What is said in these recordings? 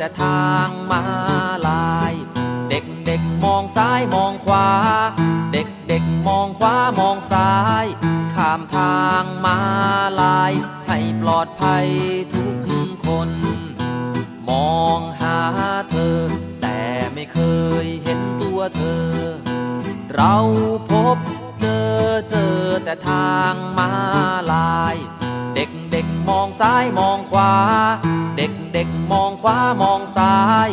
แต่ทางมาลาย เด็กเด็กมองซ้ายมองขวา เด็กเด็กมองขวามองซ้าย ข้ามทางมาลาย ให้ปลอดภัยทุกคน มองหาเธอ แต่ไม่เคยเห็นตัวเธอ เราพบเจอเจอแต่ทางมา ด็กเด็กมองซ้ายมองขวา เด็กเด็กมองขวามองซ้าย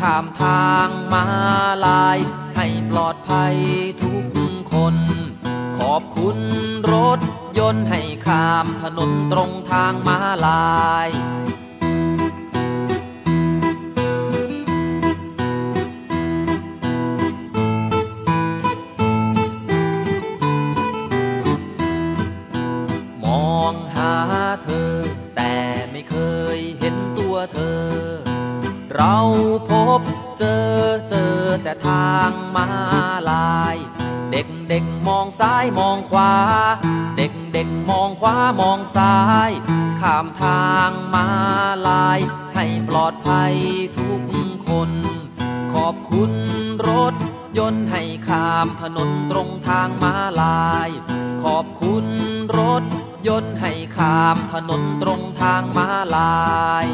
ข้ามทางมาลาย ให้ปลอดภัยทุกคน ขอบคุณรถยนต์ให้ข้ามถนนตรงทางมาลาย เราพบเจอเจอแต่ทางมาลาย เด็กเด็กมองซ้ายมองขวา เด็กเด็กมองขวามองซ้าย ข้ามทางมาลาย ให้ปลอดภัยทุกคน ขอบคุณรถยนต์ให้ข้ามถนนตรงทางมาลาย ขอบคุณรถยนต์ให้ข้ามถนนตรงทางมาลาย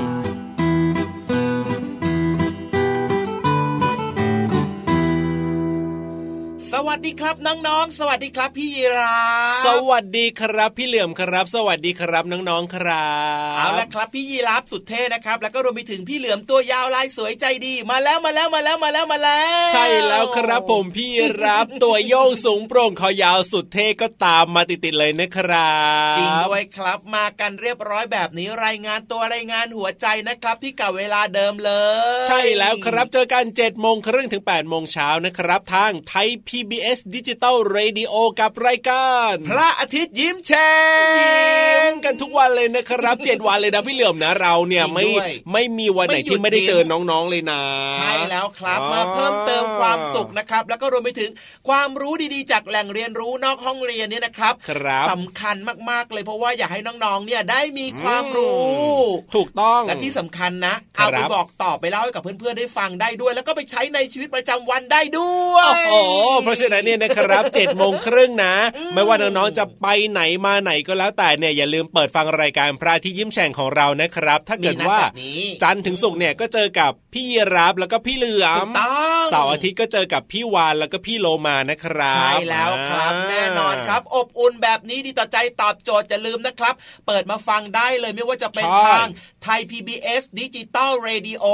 สวัสดีครับน้องๆ สวัสดีครับพี่ยีราสวัสดีครับพี่เหลื่อมครับ สวัสดีครับน้องๆครับเอาละครับพี่ยีราฟสุดเท่นะครับ แล้วก็รวมไปถึงพี่เหลือมตัวยาวลายสวยใจดีมาแล้วมาแล้วมาแล้วมาแล้วมาแล้ว ใช่แล้วครับผมพี่รับตัวโยงสูงโปร่งคอยาวสุดเท่ก็ตามมาติดๆเลยนะครัจริงด้วยครับมากันเรียบร้อยแบบนี้รายงานตัวรายงานหัวใจนะครับที่เก่าเวลาเดิมเลย ใช่แล้วครับเจอกัน7จ็ดโมงครึ่งถึง8ปดโมงเช้านะครับทางไทย PBS ดิจิตอลเรดิโอกับรายการ พระอาทิตย์ยิ้มแฉ่ง ยิ้งมกันทุกวันเลยนะครับเจ็ดวันเลยนะพี่เหลือมนะเราเนี่ยจริงไม่ด้วยไม่มีวันไหนไม่หยุดที่ไม่ได้เจอน้องๆเลยนะ ใช่แล้วครับอ๋อมาเพิ่มเติมความสุขนะครับ แล้วก็รวมไปถึงความรู้ดีๆ จากแหล่งเรียนรู้นอกห้องเรียนเนี่ยนะครับครับสำคัญมากๆเลยเพราะว่าอยากให้น้องๆเนี่ยได้มีความรู้ ถูกต้องและที่สำคัญนะครัเอาบไปบอกต่อไปเล่าให้กับเพื่อนๆได้ฟังได้ด้วย แล้วก็ไปใช้ในชีวิตประจำวันได้ด้วยโอ้โหเพราะฉะนั้นเนี่ยนะครับเจ็ดโมงครึ่งนะ ไม่ว่าน้องๆจะไปไหนมาไหนก็แล้วแต่เนี่ยอย่าลืมเปิดฟังรายการพระอาที่ยิ้มแฉ่งของเรานะครับ ถ้าเกิดว่ามีนัดแบบนี้จันทร์ถึงศุกร์เนี่ยก็เจอกับ พี่ยีรับแล้วก็พี่เหลือถูมกต้องเสาร์อาทิตย์ก็เจอกับพี่วานแล้วก็พี่โลมานะครับใช่แล้วครับอ่าแน่นอนครับ อบอุ่นแบบนี้ดีต่อใจตอบโจทย์อย่าลืมนะครับ เปิดมาฟังได้เลยไม่ว่าจะเป็นทางไทย PBS ดิจิตอลเรดิโอ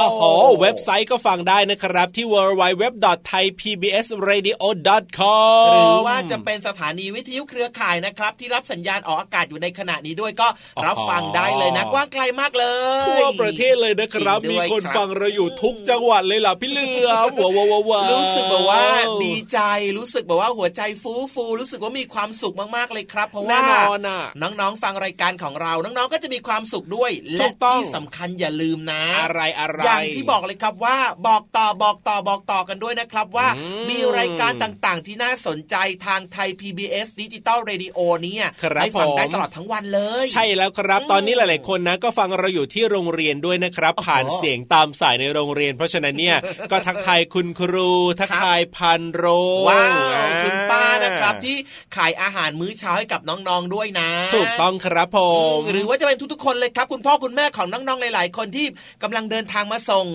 โอ้โหเว็บไซต์ก็ฟังได้นะครับที่ www.thaipbsradio.com หรือว่าจะเป็นสถานีวิทยุเครือข่ายนะครับ ที่รับสัญญาณออกอากาศอยู่ในขณะนี้ด้วยก็รับฟังได้เลยนะกว้างไกลมากเลย ทั่วประเทศเลยนะครับจริงมีด้วยคนรับฟังเราอยู่ทุกจังหวัดเลยล่ะพี่เหลือมว้าวว้าวว้าวรู้สึกแบบว่าดีใจรู้สึกแบบว่าหัวใจฟูฟูรู้สึกว่ามีความสุขมากๆเลยครับ เพราะว่าแน่นอนอะน้องๆ ฟังรายการของเราน้องๆก็จะมีความสุขด้วยถูกต้องที่สำคัญอย่าลืมนะ อะไรอะไรอย่างที่บอกเลยครับว่าบอกต่อบอกต่อบอกต่อกันด้วยนะครับว่าอืมมีรายการต่างๆ ที่น่าสนใจทางไทย PBS ดิจิตอลเรดิโอเนี่ยครับให้ฟังได้ผมตลอดทั้งวันเลย ใช่แล้วครับตอนนี้หลายๆคนนะ ก็ฟังเราอยู่ที่โรงเรียนด้วยนะครับ ผ่านเสียงตามสายในโรงเรียน เพราะฉะนั้นเนี่ยก็ทักทายคุณครู ทักทายพันโรงว้าวอ่คุณป้านะครับที่ขายอาหารมื้อเช้าให้กับน้องๆด้วยนะ ถูกต้องครับผมหรือว่าจะเป็นทุกๆคนเลยครับ คุณพ่อคุณแม่ของน้องๆหลาย ๆ คนที่กำลังเดินทางมาส่ง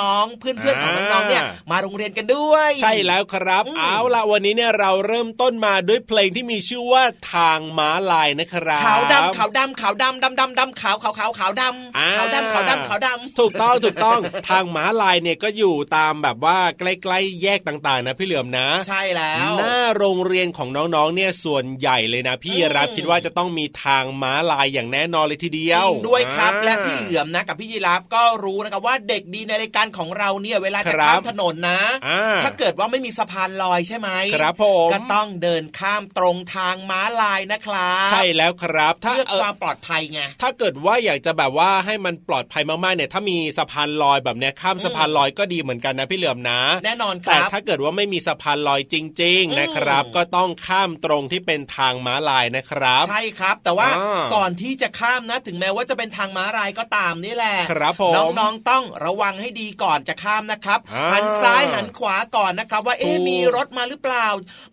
น้องๆ เพื่อนๆของน้องๆเนี่ยมาโรงเรียนกันด้วย ใช่แล้วครับอืมเอาละวันนี้เนี่ยเราเริ่มต้นมาด้วยเพลงที่มีชื่อว่าทางม้าลายนะครับขาวดำขาวดำขาวดำดำดำดำขาวขาวขาวขาวดอ่าำขาวดำขาวดำขาวดำถูกต้องถูกต้องทางม้าลายเนี่ยก็อยู่ตามแบบว่าใกล้ๆแยกต่างๆ นะพี่เหลือมนะ ใช่แล้ว หน้าโรงเรียนของน้องๆเนี่ยส่วนใหญ่เลยนะพี่รับคิดว่าจะต้องมีทางม้าลายอย่างแน่นอนเลยทีเดียวจริงด้วยครับอ่าและพี่เหลือมนะกับพี่ยีราฟก็รู้นะครับว่าเด็กดีในรายการของเราเนี่ยเวลาจะครับข้ามถนนนะอ่าถ้าเกิดว่าไม่มีสะพานลอยใช่ไหมครับผมก็ต้องเดินข้ามตรงทางม้าลายนะครับใช่แล้วครับถ้าเพื่อเอ่อความปลอดภัยไงถ้าเกิดว่าอยากจะแบบว่าให้มันปลอดภัยมากๆเนี่ยถ้ามีสะพานลอยแบบเนี้ยข้ามสะพานลอยก็ดีเหมือนกันนะพี่เหลือมนะ แน่นอนคแต่รับถ้าเกิดว่าไม่มีสะพานลอยจริงอืมๆนะครับ ก็ต้องข้ามตรงที่เป็นทางม้าลายนะครับ ใช่ครับ แต่ว่าอ่าก่อนที่จะข้ามนะถึงแม้ว่าจะเป็นทางม้าลายก็ตามนี่แหละครับผมน้องๆต้องระวังให้ดีก่อนจะข้ามนะครับอ่าหันซ้ายหันขวาก่อนนะครับ ว่าเอ๊ะถูกมีรถมาหรือเปล่า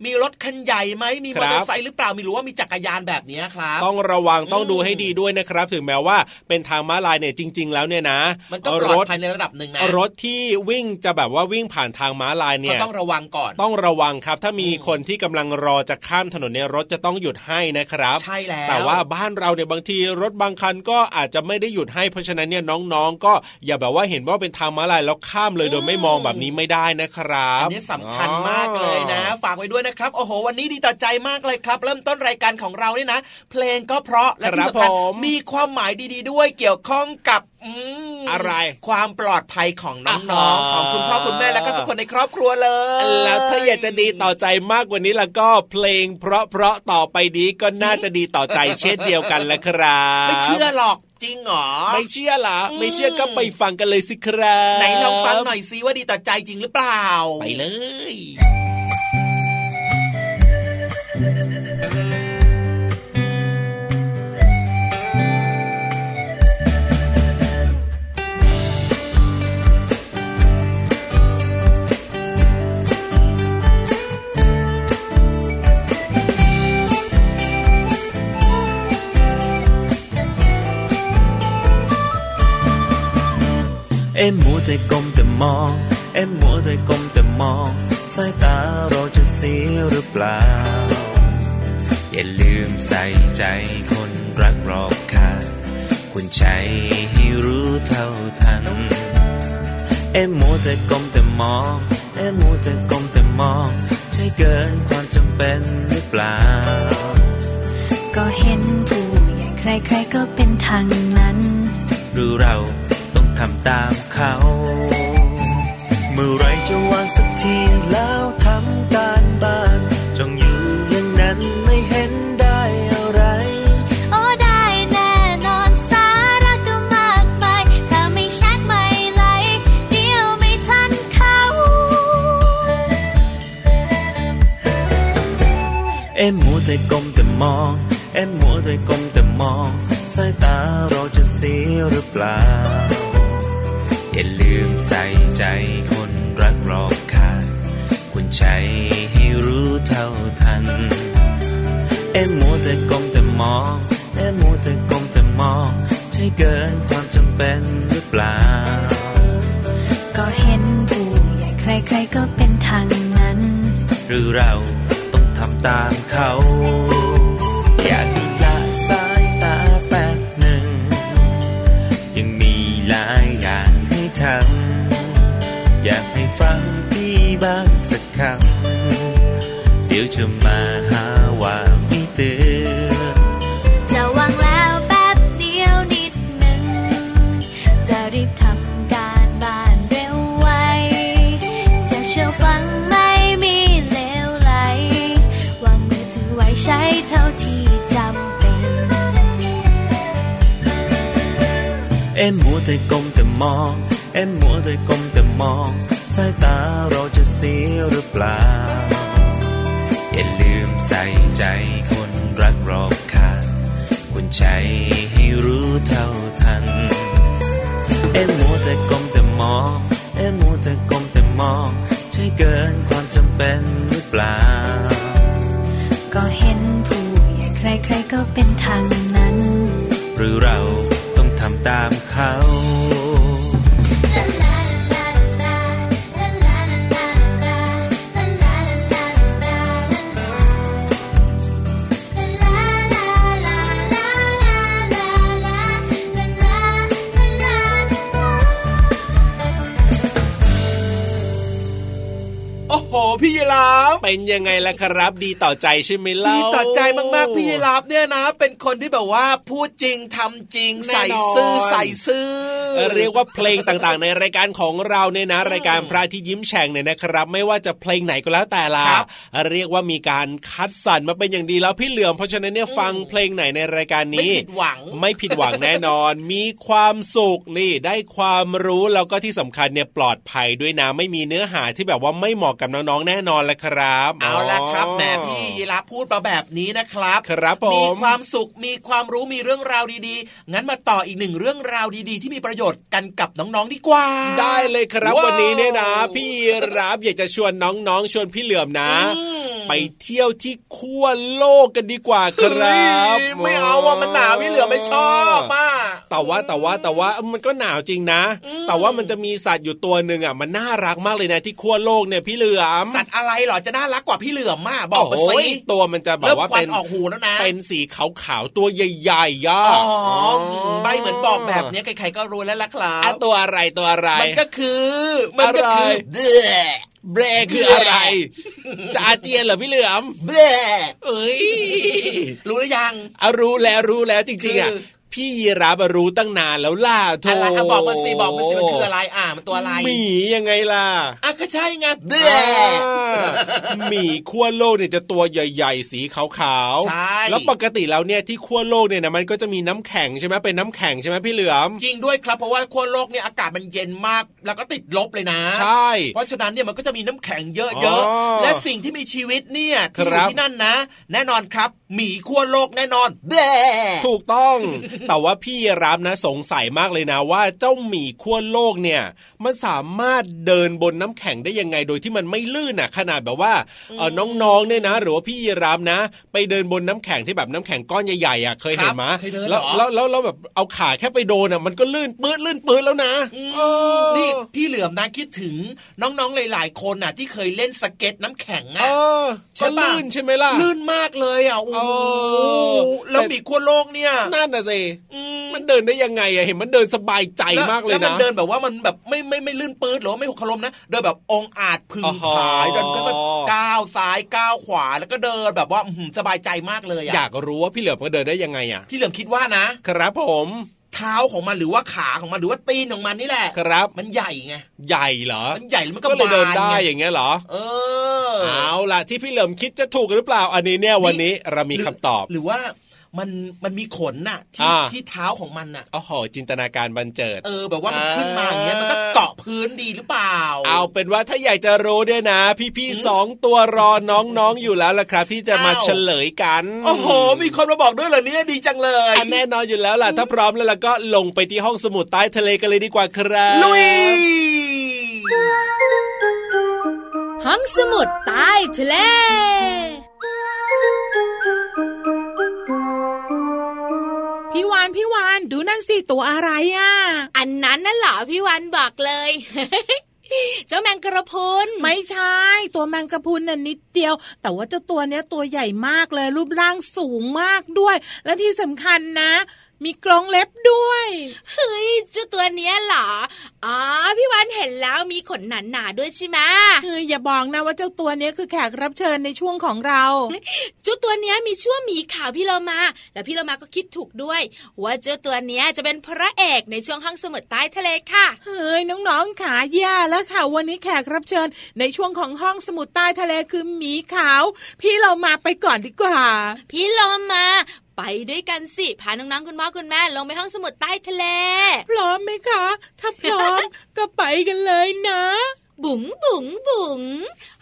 มีรถคันใหญ่ไหมมีคมรัอบเตอร์ไซค์หรือเปล่ามีหรือว่ามีจักรยานแบบนี้ครับต้องระวังต้องอืมดูให้ดีด้วยนะครับ ถึงแม้ว่าเป็นทางม้าลายเนี่ยจริง ๆ แล้วเนี่ยนะมันก็ปลอดรถภัยในระดับหนึ่งนะรถที่วิ่งจะแบบว่าวิ่งผ่านทางม้าลายก็เนี่ยต้องระวังก่อน ต้องระวังครับ ถ้ามีอืมคนที่กำลังรอจะข้ามถนนในยรถจะต้องหยุดให้นะครับ ใช่แล้วแต่ว่าบ้านเราเนี่ยบางทีรถบางคันก็อาจจะไม่ได้หยุดให้เพราะฉะนั้นเนี่ยน้องๆ ก็อย่าแบบว่าเห็นว่าเป็นทางม้าลายแล้วข้ามเลยโดยไม่มองแบบนี้ไม่ได้นะครับอันนี้สำคัญมากเลยนะ ฝากไว้ด้วยนะครับโอ้โห วันนี้ดีต่อใจมากเลยครับ เริ่มต้นรายการของเรานี่นะ เพลงก็เพราะและที่ครับสำคัญผมมีความหมายดี ๆ ด้วยเกี่ยวข้องกับ อืมอะไรความปลอดภัยของน้องอ่าๆของคุณพ่อคุณแม่แล้วก็ทุกคนในครอบครัวเลย แล้วถ้าอยากจะดีต่อใจมากกว่านี้แล้วก็เพลง เพราะๆต่อไปนี้ก็น่าจะดีต่อใจเช่นเดียวกันแหละครับไม่เชื่อหรอกจริงเหรอ ไม่เชื่อเหรออืมไม่เชื่อก็ไปฟังกันเลยสิครับไหนลองฟังหน่อยซิว่าดีต่อใจจริงหรือเปล่า ไปเลย เอ็มมัวแต่ก้มแต่มอง เอ็มมัวแต่ก้มแต่มอง สายตาเราจะเสียหรือเปล่า อย่าลืมใส่ใจคนรักรอบค่างคุณใจให้รู้เท่าทัน เอ็มมัวแต่ก้มแต่มอง เอ็มมัวแต่ก้มแต่มอง ใช่เกินความจำเป็นหรือเปล่า ก็เห็นผู้ใหญ่ใครๆก็เป็นทางนั้น หรือเรา ต้องทำตามเขา เมื่อไรจะวางสักทีแล้วทำการบ้านจงอยู่อย่างนั้นไม่เห็นได้อะไร โอ้ได้แน่นอนสาระก็มากมายถ้าไม่แชทไม่ไลค์เดียวไม่ทันเขา เอ็มมัวแต่ก้มแต่มอง เอ็มมัวแต่ก้มแต่มอง สายตาเราจะเสียหรือเปล่าอย่าลืม ใส่ใจคนรักรอบค่างคุณใจให้รู้เท่าทัน เอ็มมัวแต่ก้มแต่มอง เอ็มมัวแต่ก้มแต่มอง ใช่เกินความจำเป็นหรือเปล่า ก็เห็นผู้ใหญ่ใครๆก็เป็นทางนั้น หรือเราต้องทำตามเขา ใจคนรักรอบคาคุณใจให้รู้เท่าทัน เอ็มมัวแต่กลมแต่มอง เอ็มมัวแต่กลมแต่มอง ใช่เกินความจำเป็นหรือเปล่า ก็เห็นผู้ใหญ่ใครๆก็เป็นทาง เป็นยังไงล่ะครับ ดีต่อใจใช่ไหมเล่าดีต่อใจมากๆพี่ยีราฟเนี่ยนะ เป็นคนที่แบบว่าพูดจริงทำจริง ใส่ซื่อใส่ซื่อเรียกว่าเพลงต่างๆ ในรายการของเราเนี่ยนะ รายการพระอาที่ยิ้มแฉ่งเนี่ยนะครับ ไม่ว่าจะเพลงไหนก็แล้วแต่ละครับเรียกว่ามีการคัดสรรมาเป็นอย่างดีแล้วพี่เหลือมเพราะฉะนั้นเนี่ยฟังเพลงไหนในรายการไม่นี้ผิดหวังไม่ผิดหวังแน่นอน มีความสุขนี่ได้ความรู้แล้วก็ที่สำคัญเนี่ยปลอดภัยด้วยนะไม่มีเนื้อหาที่แบบว่าไม่เหมาะกับน้องๆแน่นอนแหละครับเอาละครับแหมพี่ยีราฟพูดมาแบบนี้นะครับ ครับผมมีความสุขมีความรู้มีเรื่องราวดีๆ งั้นมาต่ออีกหนึ่งเรื่องราวดีๆ ที่มีประโยชน์กันกับน้องๆดีกว่า ได้เลยครับว้าววันนี้เนี่ยนะ พี่รับอยากจะชวนน้องๆชวนพี่เหลือมนะอืม ไปเที่ยวที่ขั้วโลกกันดีกว่าครับเฮ้ยไม่เอาอะมันหนาวพี่เหลือไม่ชอบอะแต่ว่าแต่ว่าแต่ว่ามันก็หนาวจริงนะอืมแต่ว่ามันจะมีสัตว์อยู่ตัวหนึ่งอะมันน่ารักมากเลยนะที่ขั้วโลกเนี่ยพี่เหลือมสัตว์อะไรเหรอจะน่ารักกว่าพี่เหลือมมากบอกมาโอ้สิยตัวมันจะแบเริ่บมว่าควัเป็นนออกหูแล้วนะเป็นสีขาวๆตัวใหญ่ๆย่าอ๋อใบเหมือนบอกแบบนี้ใครๆก็รู้แล้วล่ะครัอะบตัวอะไรตัวอะไรมันก็คือมันก็คืออะไรเบ้อเบรกคืออะไร จะอาเจียนเหรอพี่เหลือมเบ้อเอ้ย รู้หรือยังอารู้แล้วรู้แล้วจริงๆอะคือ พี่ยีราบรู้ตั้งนานแล้วล่ะโธ่อะไรอะบอกมาสิบอกมาสิมันคืออะไรอะมันตัวอะไรหมียังไงล่ะอะก็ใช่ไงเบ้อ่าอหมีขั้วโลกเนี่ยจะตัวใหญ่ๆ สีขาวๆใช่แล้วปกติแล้วเนี่ยที่ขั้วโลกเนี่ยนะมันก็จะมีน้ำแข็งใช่ไหมเป็นน้ำแข็งใช่ไหมพี่เหลือมจริงด้วยครับเพราะว่าขั้วโลกเนี่ยอากาศมันเย็นมากแล้วก็ติดลบเลยนะ ใช่ เพราะฉะนั้นเนี่ยมันก็จะมีน้ำแข็งเยอ๋อะอๆและสิ่งที่มีชีวิตเนี่ยที่อครัยู่บที่นั่นนะ แน่นอนครับหมีขั้วโลกแน่นอนเบ้ถูกต้องแต่ว่าพี่ยีราฟนะสงสัยมากเลยนะว่าเจ้าหมีขั้วโลกเนี่ยมันสามารถเดินบนน้ำแข็งได้ยังไงโดยที่มันไม่ลื่นอะ ขนาดแบบว่าเออน้องๆเนี่ยนะ หรือว่าพี่ยีราฟนะ ไปเดินบนน้ำแข็งที่แบบน้ำแข็งก้อนใหญ่ๆอะเคยเห็นไหมเคยเดินเหรแล้วอแล้วแล้วแล้วแบบเอาขาแค่ไปโดนอะมันก็ลื่นปื้ดลื่นปื้ดแล้วนะเออนี่พี่เหลือมนะคิดถึงน้องๆหลาย ๆ คนน่ะ ที่เคยเล่นสเก็ตน้ำแข็งเออะอใช่ก็ปะลื่นใช่ไหมล่ะลื่นมากเลยอะโอ้โหเออแล้วหมีขั้วโลกเนี่ยนั่นน่ะสิอืมมันเดินได้ยังไงอะเห็นมันเดินสบายใจมากเลยแล้วมันะเดินแบบว่ามันแบบไม่ไม่ไม่ลื่นปื๊ดหรือว่าไม่หกขลมนะเดินแบบองอาจพึงอ๋อผายเดินก็แบบก้าวซ้ายก้าวขวาแล้วก็เดินแบบว่าอื้อหือสบายใจมากเลยอะอยากรู้ว่าพี่เหลือมก็เดินได้ยังไงอะพี่เหลือมคิดว่านะ ครับผมเท้าของมันหรือว่าขาของมันหรือว่าตีนของมันนี่แหละครับ มันใหญ่ไงใหญ่เหรอมันใหญ่แล้วมันก็ก็เลยเดินได้บาอย่างเงี้ยเหรอ เออเอาล่ะที่พี่เหลิมคิดจะถูกหรือเปล่าอันนี้เนี่ยวันนี้เรามีคำตอบหรือว่า มันมันมีขนน่ะที่อ่าที่เท้าของมันน่ะโอ้โหจินตนาการบันเจิด เออ แบบว่ามันขึ้นมาอย่างเงี้ยมันก็เกาะพื้นดีหรือเปล่า เอาเป็นว่าถ้าอยากจะรู้เนี่ยนะ พี่ๆสองตัวรอน้องๆอยู่แล้วล่ะครับ ที่จะมาอ้าวเฉลยกันโอ้โห มีคนมาบอกด้วยเหรอเนี่ยดีจังเลยอันแน่นอนอยู่แล้วล่ะถ้าพร้อมแล้วล่ะก็ลงไปที่ห้องสมุดใต้ทะเลกันเลยดีกว่าครับลุยห้องสมุดใต้ทะเลานพี่วานดูนั่นสิตัวอะไรอะ อันนั้นน่ะเหรอพี่วันบอกเลยเจ้าแมงกระพรุนไม่ใช่ ตัวแมงกะพรุนน่ะนิดเดียว แต่ว่าเจ้าตัวเนี้ยตัวใหญ่มากเลยรูปร่างสูงมากด้วย และที่สำคัญนะ มีกรงเล็บด้วยเฮ้ยเจ้าตัวเนี้ยเหรออ๋อพี่วันเห็นแล้วมีขนหนาหนาๆด้วยใช่ไหมเฮ้ยอย่าบอกนะว่าเจ้าตัวเนี้ยคือแขกรับเชิญในช่วงของเราเจ้าตัวเนี้ยมีชื่อหมีขาวพี่เรามา แล้วพี่เรามาก็คิดถูกด้วย ว่าเจ้าตัวเนี้ยจะเป็นพระเอกในช่วงห้องสมุดใต้ทะเลค่ะเฮ้ยน้องๆขาแย่แล้วค่ะวันนี้แขกรับเชิญในช่วงของห้องสมุดใต้ทะเลคือหมีขาว พี่เรามาไปก่อนดีกว่า พี่เรามา ไปด้วยกันสิพาน้องๆคุณพ่อคุณแม่ลงไปห้องสมุดใต้ทะเล พร้อมไหมคะ ถ้าพร้อม ก็ไปกันเลยนะ บุ๋งบุ๋งบุ๋ง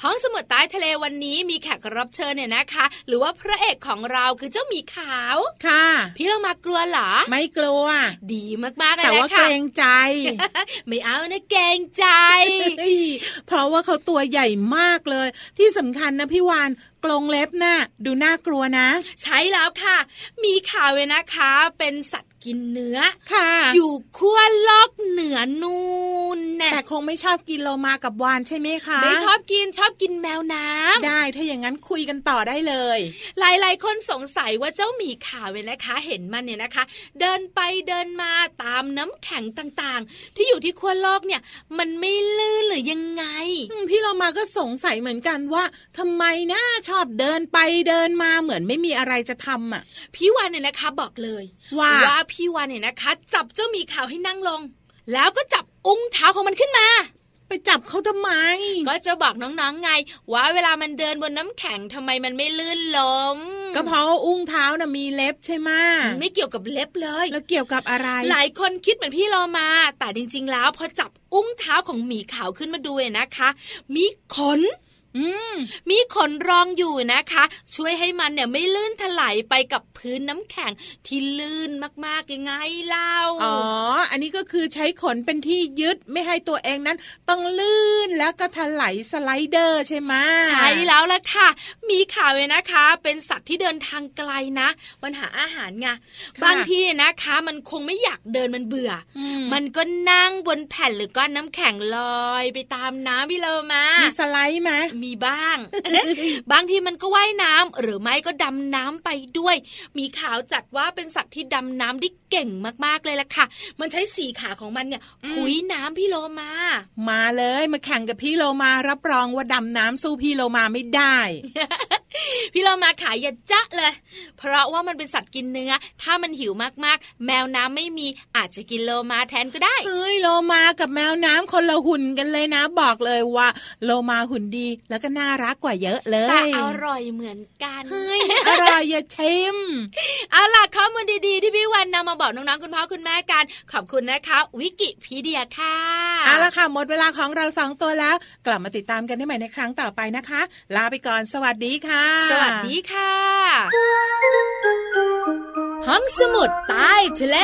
ห้องสมุดใต้ทะเลวันนี้มีแขกรับเชิญเนี่ยนะคะ หรือว่าพระเอกของเราคือเจ้าหมีขาวค่ะ พี่เรามากลัวเหรอ ไม่กลัว ดีมากๆเลยแต่นะว่าเกคะรงใจ ไม่เอานะเกรงใจเฮ้ยเพราะว่าเขาตัวใหญ่มากเลย ที่สำคัญนะพี่วานกรงเล็บน่ะดูน่ากลัวนะ ใช่แล้วค่ะ มีข่าวเลยนะคะ เป็นสัตว์ กินเนื้อค่ะ อยู่ขั้วโลกเหนือนูมุนน่ะแต่คงไม่ชอบกินโลมากับวานใช่ไหมคะไม่ชอบกินชอบกินแมวน้ำได้ถ้าอย่างนั้นคุยกันต่อได้เลย หลายๆ คนสงสัยว่าเจ้าหมีขาวเนี่ยนะคะ เห็นมันเนี่ยนะคะ เดินไปเดินมาตามน้ำแข็งต่างๆ ที่อยู่ที่ขั้วโลกเนี่ย มันไม่ลื่นหรือยังไงอืมพี่โลมาก็สงสัยเหมือนกันว่าทำไมนะชอบเดินไปเดินมาเหมือนไม่มีอะไรจะทำอะพี่วานเนี่ยนะคะ บอกเลยว่าว่าพี่วานเนี่ยนะคะ จับเจ้าหมีขาวให้นั่งลง แล้วก็จับอุ้งเท้าของมันขึ้นมาไปจับเขาทำไม ก็จะบอกน้องๆไง ว่าเวลามันเดินบนน้ำแข็งทำไมมันไม่ลื่นล้ม ก็เพราะว่าอุ้งเท้าน่ะมีเล็บใช่ไหมไม่เกี่ยวกับเล็บเลย แล้วเกี่ยวกับอะไร หลายคนคิดเหมือนพี่เรามา แต่จริง ๆ แล้วพอจับอุ้งเท้าของหมีขาวขึ้นมาดูเนี่ยนะคะ มีขนอื มมีขนรองอยู่นะคะ ช่วยให้มันเนี่ยไม่ลื่นถลายไปกับพื้นน้ำแข็งที่ลื่นมากๆยังไงเล่าอ๋ออันนี้ก็คือใช้ขนเป็นที่ยึดไม่ให้ตัวเองนั้น ต้องลื่นแล้วก็ถลายสไลเดอร์ใช่ไหมใช่แล้วล่ะค่ะหมีขาวเนี่ยนะคะ เป็นสัตว์ที่เดินทางไกลนะมันหาอาหารไงบางทีนะคะ มันคงไม่อยากเดินมันเบื่ออมมันก็นั่งบนแผ่นหรือก้อนน้ำแข็งลอยไปตามน้ำพี่เลมามีสไลด์ไหมมีบ้าง บางทีมันก็ว่ายน้ำหรือไม่ก็ดำน้ำไปด้วย มีขาวจัดว่าเป็นสัตว์ที่ดำน้ำได้เก่งมากๆเลยล่ะค่ะ มันใช้สีขาของมันเนี่ยผุยน้ำพี่โลมา มาเลยมาแข่งกับพี่โลมารับรองว่าดำน้ำสู้พี่โลมาไม่ได้ พี่เรามาขายอย่าจ๊ะเลย เพราะว่ามันเป็นสัตว์กินเนื้อ ถ้ามันหิวมากๆ แมวน้ำไม่มีอาจจะกินโลมาแทนก็ได้เฮ้ยโลมากับแมวน้ำคนละหุ่นกันเลยนะ บอกเลยว่า โลมาหุ่นดีแล้วก็น่ารักกว่าเยอะเลยแต่อร่อยเหมือนกันเฮ้ยอร่อยอย่าชิมเอาล่ะข้อมูลดีๆ ที่พี่วันนำมาบอกน้องๆคุณพ่อคุณแม่กัน ขอบคุณนะคะ วิกิพีเดียค่ะเอาละค่ะหมดเวลาของเราสองตัวแล้ว กลับมาติดตามกันได้ใหม่ในครั้งต่อไปนะคะ ลาไปก่อนสวัสดีค่ะสวัสดีค่ะ ห้องสมุดใต้ทะเล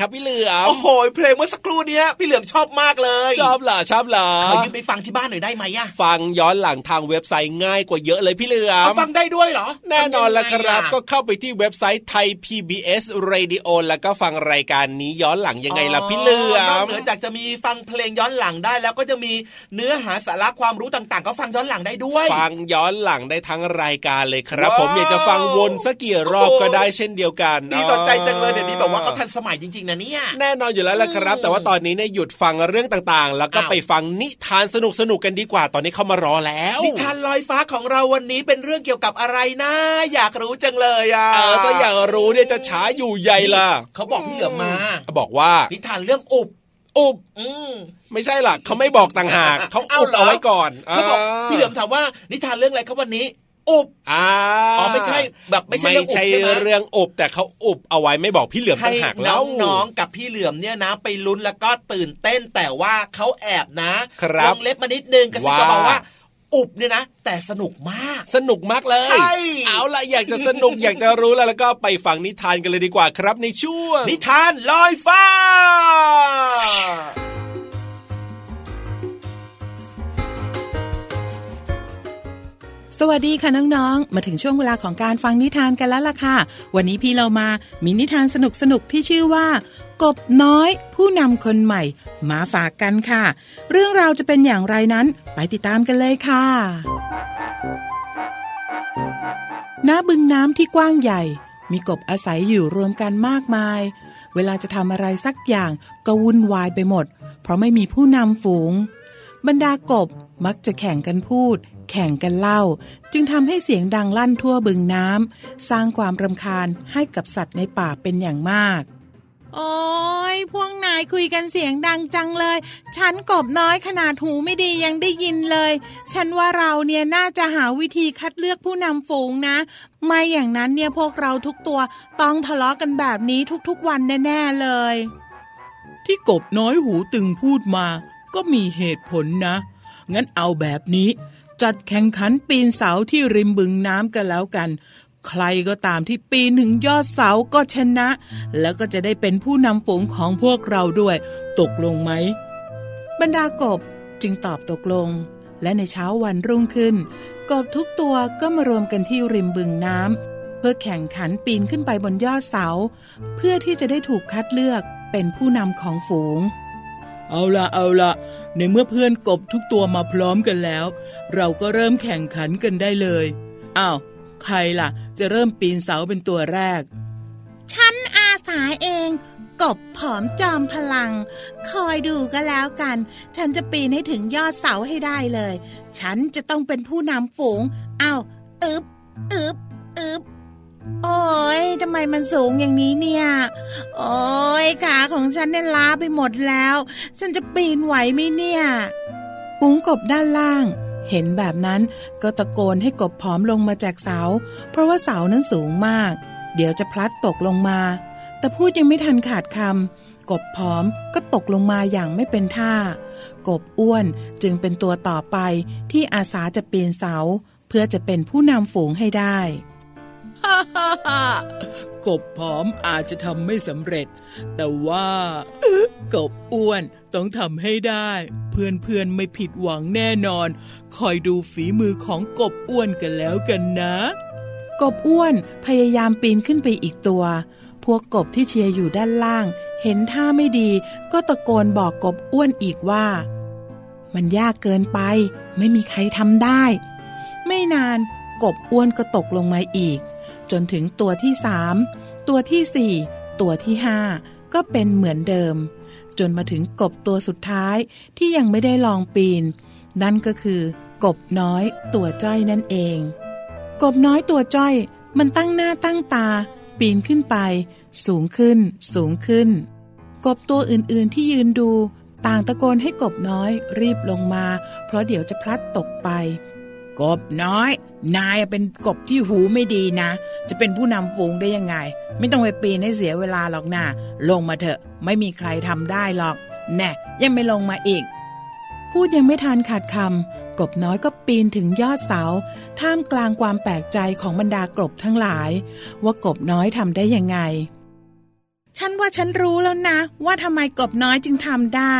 ครับพี่ เหลือมโอ้โหเพลงเมื่อสักครู่เนี้ยพี่เหลือมชอบมากเลย ชอบเหรอชอบเหรอขอยืมไปฟังที่บ้านหน่อยได้ไหมอะฟังย้อนหลังทางเว็บไซต์ง่ายกว่าเยอะเลยพี่เหลือเอามฟังได้ด้วยเหรอ แน่นอนแล้วคทำยังไงรับอะก็เข้าไปที่เว็บไซต์ไทย PBS Radio แล้วก็ฟังรายการนี้ย้อนหลังยังไงล่ะพี่เหลือนอกมเหนือจากจะมีฟังเพลงย้อนหลังได้แล้วก็จะมีเนื้อหาสาระความรู้ต่างๆ ก็ฟังย้อนหลังได้ด้วย ฟังย้อนหลังได้ทั้งรายการเลยครับว้าวผมอยากจะฟังวนสักกี่รอบก็ได้เช่นเดียวกัน ดีต่อใจจังเลยเดี๋ยวนี้แบบว่าเขาทันสมัยจริงๆนะเนี่ยแน่นอนอยู่แล้วแหละครับ แต่ว่าตอนนี้เนี่ยหยุดฟังเรื่องต่างๆ แล้วก็อ้าวไปฟังนิทานสนุกๆกันดีกว่า ตอนนี้เขามารอแล้ว นิทานลอยฟ้าของเราวันนี้เป็นเรื่องเกี่ยวกับอะไรนะอยากรู้จังเลยอะเออตัวอยากรู้เนี่ยจะช้าอยู่ใหญ่ล่ะเขาบอกพี่เหลือมมาบอกว่านิทานเรื่องอุบอุบอืมไม่ใช่หรอกเขาไม่บอกต่างหากเขาเอาอุบเหรอเอาไว้ก่อนเขาบอกพี่เหลือมถามว่านิทานเรื่องอะไรครับวันนี้ อุบอ่าอ๋อไม่ใช่แบบไม่ใช่เรื่องอุบใช่ไหมเรื่องอุบแต่เขาอุบเอาไว้ไม่บอกพี่เหลือมให้ต่างหากแล้วน้องๆกับพี่เหลือมเนี่ยนะ ไปลุ้นแล้วก็ตื่นเต้นแต่ว่าเขาแอบนะครับวงเล็บมานิดนึงกระซิบว่าบอกว่าอุบเนี่ยนะ แต่สนุกมาก สนุกมากเลยใช่เอาล่ะอยากจะสนุกอยากจะรู้แล้วแล้วก็ไปฟังนิทานกันเลยดีกว่าครับในช่วง นิทานลอยฟ้า สวัสดีค่ะน้องๆ มาถึงช่วงเวลาของการฟังนิทานกันแล้วล่ะค่ะ วันนี้พี่เรามามีนิทานสนุกๆที่ชื่อว่า กบน้อย ผู้นำคนใหม่ มาฝากกันค่ะ เรื่องราวจะเป็นอย่างไรนั้นไปติดตามกันเลยค่ะ ณ บึงน้ำที่กว้างใหญ่ มีกบอาศัยอยู่รวมกันมากมาย เวลาจะทำอะไรสักอย่างก็วุ่นวายไปหมด เพราะไม่มีผู้นำฝูง บรรดากบมักจะแข่งกันพูด แข่งกันเล่า จึงทำให้เสียงดังลั่นทั่วบึงน้ำสร้างความรำคาญให้กับสัตว์ในป่าเป็นอย่างมาก โอ้ยพวกนายคุยกันเสียงดังจังเลย ฉันกบน้อยขนาดหูไม่ดียังได้ยินเลย ฉันว่าเราเนี่ยน่าจะหาวิธีคัดเลือกผู้นำฝูงนะ ไม่อย่างนั้นเนี่ยพวกเราทุกตัวต้องทะเลาะกันแบบนี้ทุกๆวันแน่ๆเลย ที่กบน้อยหูตึงพูดมาก็มีเหตุผลนะ งั้นเอาแบบนี้ จัดแข่งขันปีนเสาที่ริมบึงน้ำกันแล้วกัน ใครก็ตามที่ปีนถึงยอดเสาก็ชนะ แล้วก็จะได้เป็นผู้นำฝูงของพวกเราด้วย ตกลงไหม บรรดากบจึงตอบตกลง และในเช้าวันรุ่งขึ้น กบทุกตัวก็มารวมกันที่ริมบึงน้ำเพื่อแข่งขันปีนขึ้นไปบนยอดเสา เพื่อที่จะได้ถูกคัดเลือกเป็นผู้นำของฝูง เอาละเอาละในเมื่อเพื่อนกบทุกตัวมาพร้อมกันแล้ว เราก็เริ่มแข่งขันกันได้เลยอ้าวใครล่ะ จะเริ่มปีนเสาเป็นตัวแรก ฉันอาสาเอง กบผอมจอมพลัง คอยดูก็แล้วกัน ฉันจะปีนให้ถึงยอดเสาให้ได้เลย ฉันจะต้องเป็นผู้นำฝูง เอาอึบอึบอึบ โอ้ยทำไมมันสูงอย่างนี้เนี่ย โอ้ยขาของฉันเนี่ยล้าไปหมดแล้ว ฉันจะปีนไหวไหมเนี่ยฝูงกบด้านล่าง เห็นแบบนั้นก็ตะโกนให้กบผอมลงมาจากเสา เพราะว่าเสานั้นสูงมาก เดี๋ยวจะพลัดตกลงมา แต่พูดยังไม่ทันขาดคำกบผอมก็ตกลงมาอย่างไม่เป็นท่า กบอ้วนจึงเป็นตัวต่อไปที่อาสาจะปีนเสา เพื่อจะเป็นผู้นำฝูงให้ได้ กบผอมอาจจะทำไม่สำเร็จ แต่ว่ากบอ้วนต้องทำให้ได้เพื่อนเพื่อนๆไม่ผิดหวังแน่นอน คอยดูฝีมือของกบอ้วนกันแล้วกันนะ กบอ้วนพยายามปีนขึ้นไปอีกตัว พวกกบที่เชียร์อยู่ด้านล่าง เห็นท่าไม่ดี ก็ตะโกนบอกกบอ้วนอีกว่า มันยากเกินไป ไม่มีใครทำได้ ไม่นานกบอ้วนก็ตกลงมาอีก จนถึงตัวที่สามตัวที่สี่ตัวที่ห้าก็เป็นเหมือนเดิม จนมาถึงกบตัวสุดท้ายที่ยังไม่ได้ลองปีน นั่นก็คือกบน้อยตัวจ้อยนั่นเอง กบน้อยตัวจ้อย มันตั้งหน้าตั้งตา ปีนขึ้นไป สูงขึ้น สูงขึ้น กบตัวอื่นๆที่ยืนดู ต่างตะโกนให้กบน้อยรีบลงมา เพราะเดี๋ยวจะพลัดตกไป กบน้อย นายเป็นกบที่หูไม่ดีนะ จะเป็นผู้นำฝูงได้ยังไง ไม่ต้องไปปีนให้เสียเวลาหรอกนะลงมาเถอะไม่มีใครทำได้หรอก แน่ยังไม่ลงมาอีก พูดยังไม่ทันขาดคำกบน้อยก็ปีนถึงยอดเสา ท่ามกลางความแปลกใจของบรรดากบทั้งหลาย ว่ากบน้อยทำได้ยังไง ฉันว่าฉันรู้แล้วนะ ว่าทำไมกบน้อยจึงทำได้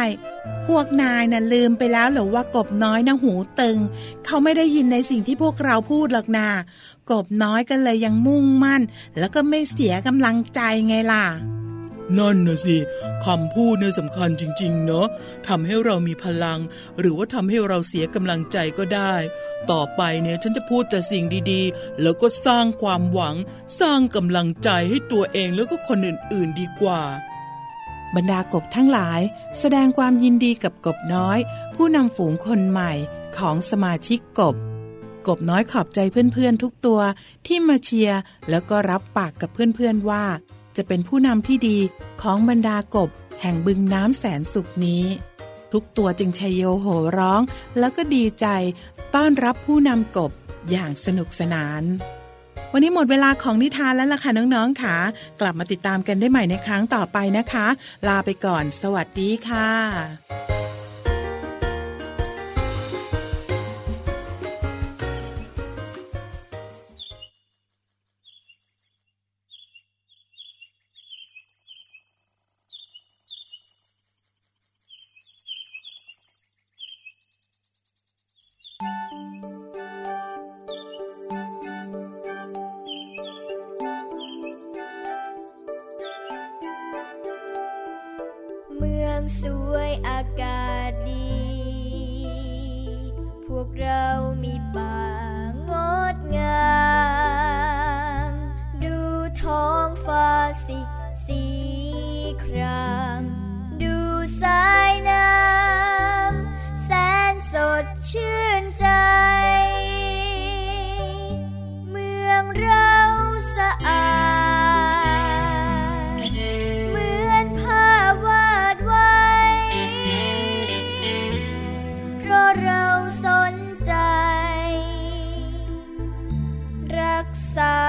พวกนายน่ะลืมไปแล้วหรือว่ากบน้อยนะหูตึง เขาไม่ได้ยินในสิ่งที่พวกเราพูดหรอกนากบน้อยก็เลยยังมุ่งมั่น แล้วก็ไม่เสียกำลังใจไงล่ะ นั่นนะสิคำพูดเนี่ยสำคัญจริง ๆ เนอะทำให้เรามีพลัง หรือว่าทำให้เราเสียกำลังใจก็ได้ ต่อไปเนี่ยฉันจะพูดแต่สิ่งดีๆ แล้วก็สร้างความหวัง สร้างกำลังใจให้ตัวเองแล้วก็คนอื่น ๆ ดีกว่า บรรดากบทั้งหลาย แสดงความยินดีกับกบน้อย ผู้นำฝูงคนใหม่ของสมาชิกกบกบน้อยขอบใจเพื่อนๆทุกตัวที่มาเชียร์แล้วก็รับปากกับเพื่อนๆว่า จะเป็นผู้นำที่ดีของบรรดากบ แห่งบึงน้ำแสนสุขนี้ ทุกตัวจึงชัยโยโห่ร้อง แล้วก็ดีใจ ต้อนรับผู้นำกบอย่างสนุกสนาน วันนี้หมดเวลาของนิทานแล้วล่ะค่ะน้องๆค่ะ กลับมาติดตามกันได้ใหม่ในครั้งต่อไปนะคะ ลาไปก่อน สวัสดีค่ะ รั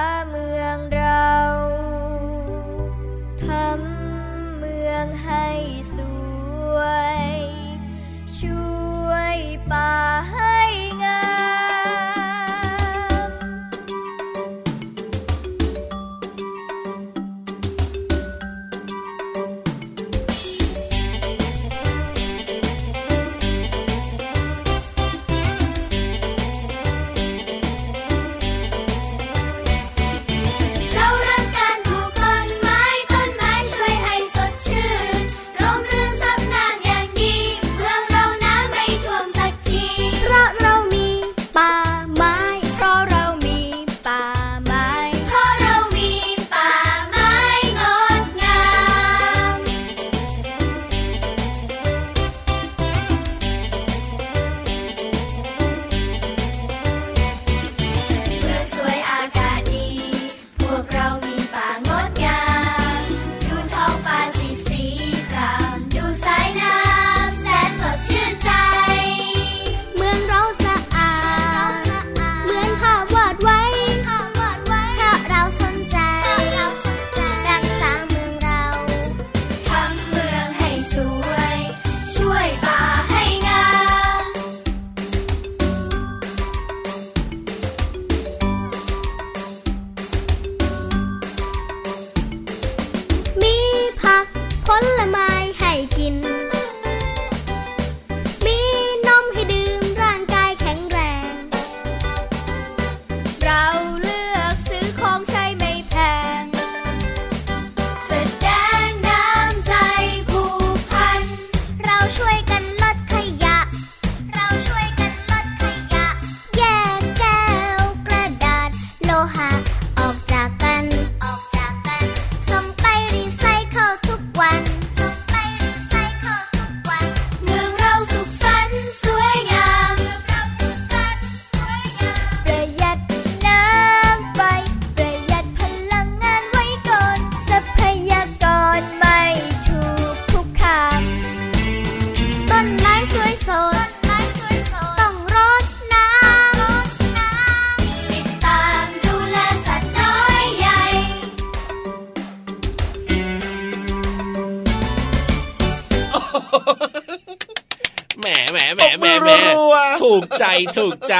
ถูกใจถูกใจ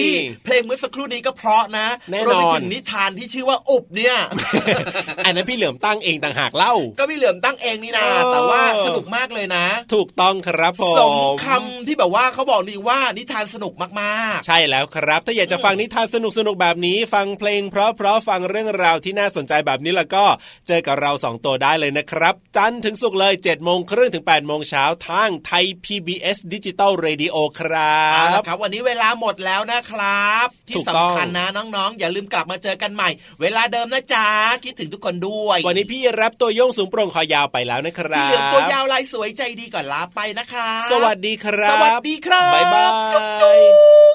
นี่เพลงเมื่อสักครู่นี้ก็เพราะนะแน่นอนรวมไปถึงนิทานที่ชื่อว่าอุบเนี่ย อันนั้นพี่เหลือมตั้งเองต่างหากเล่า ก็พี่เหลือมตั้งเองนี่นะเออแต่ว่าสนุกมากเลยนะ ถูกต้องครับผมสมคำที่แบบว่าเขาบอกนี่ว่านิทานสนุกมากๆ ใช่แล้วครับ ถ้าอยากจะฟังนิทานสนุกสนุกๆแบบนี้ ฟังเพลง เพราะเพราะๆฟังเรื่องราวที่น่าสนใจแบบนี้แล้วก็เจอกับเราสองตัวได้เลยนะครับ จันทร์ถึงศุกร์เลย7จ็ดโมงครึ่งถึง8ปดโมงเช้าทางไทย PBS ดิจิตอลเรดิโอครับ เอาละครับวันนี้เวลาหมดแล้วนะครับ ที่ถูกต้องสำคัญนะน้องๆ อย่าลืมกลับมาเจอกันใหม่ เวลาเดิมนะจ๊ะคิดถึงทุกคนด้วย วันนี้พี่รับตัวโยงสูงโปร่งคอยาวไปแล้วนะครัพี่บเหลือมตัวยาวลายสวยใจดีก่อนลาไปนะคะสวัสดีครับ สวัสดีครับบ๊ายบายจุ๊บจุ๊บ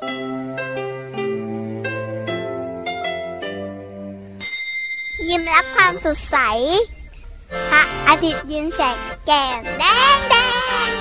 ยิ้มรับความสดใส พระอาทิตย์ยิ้มแฉกแก้มแดงแดง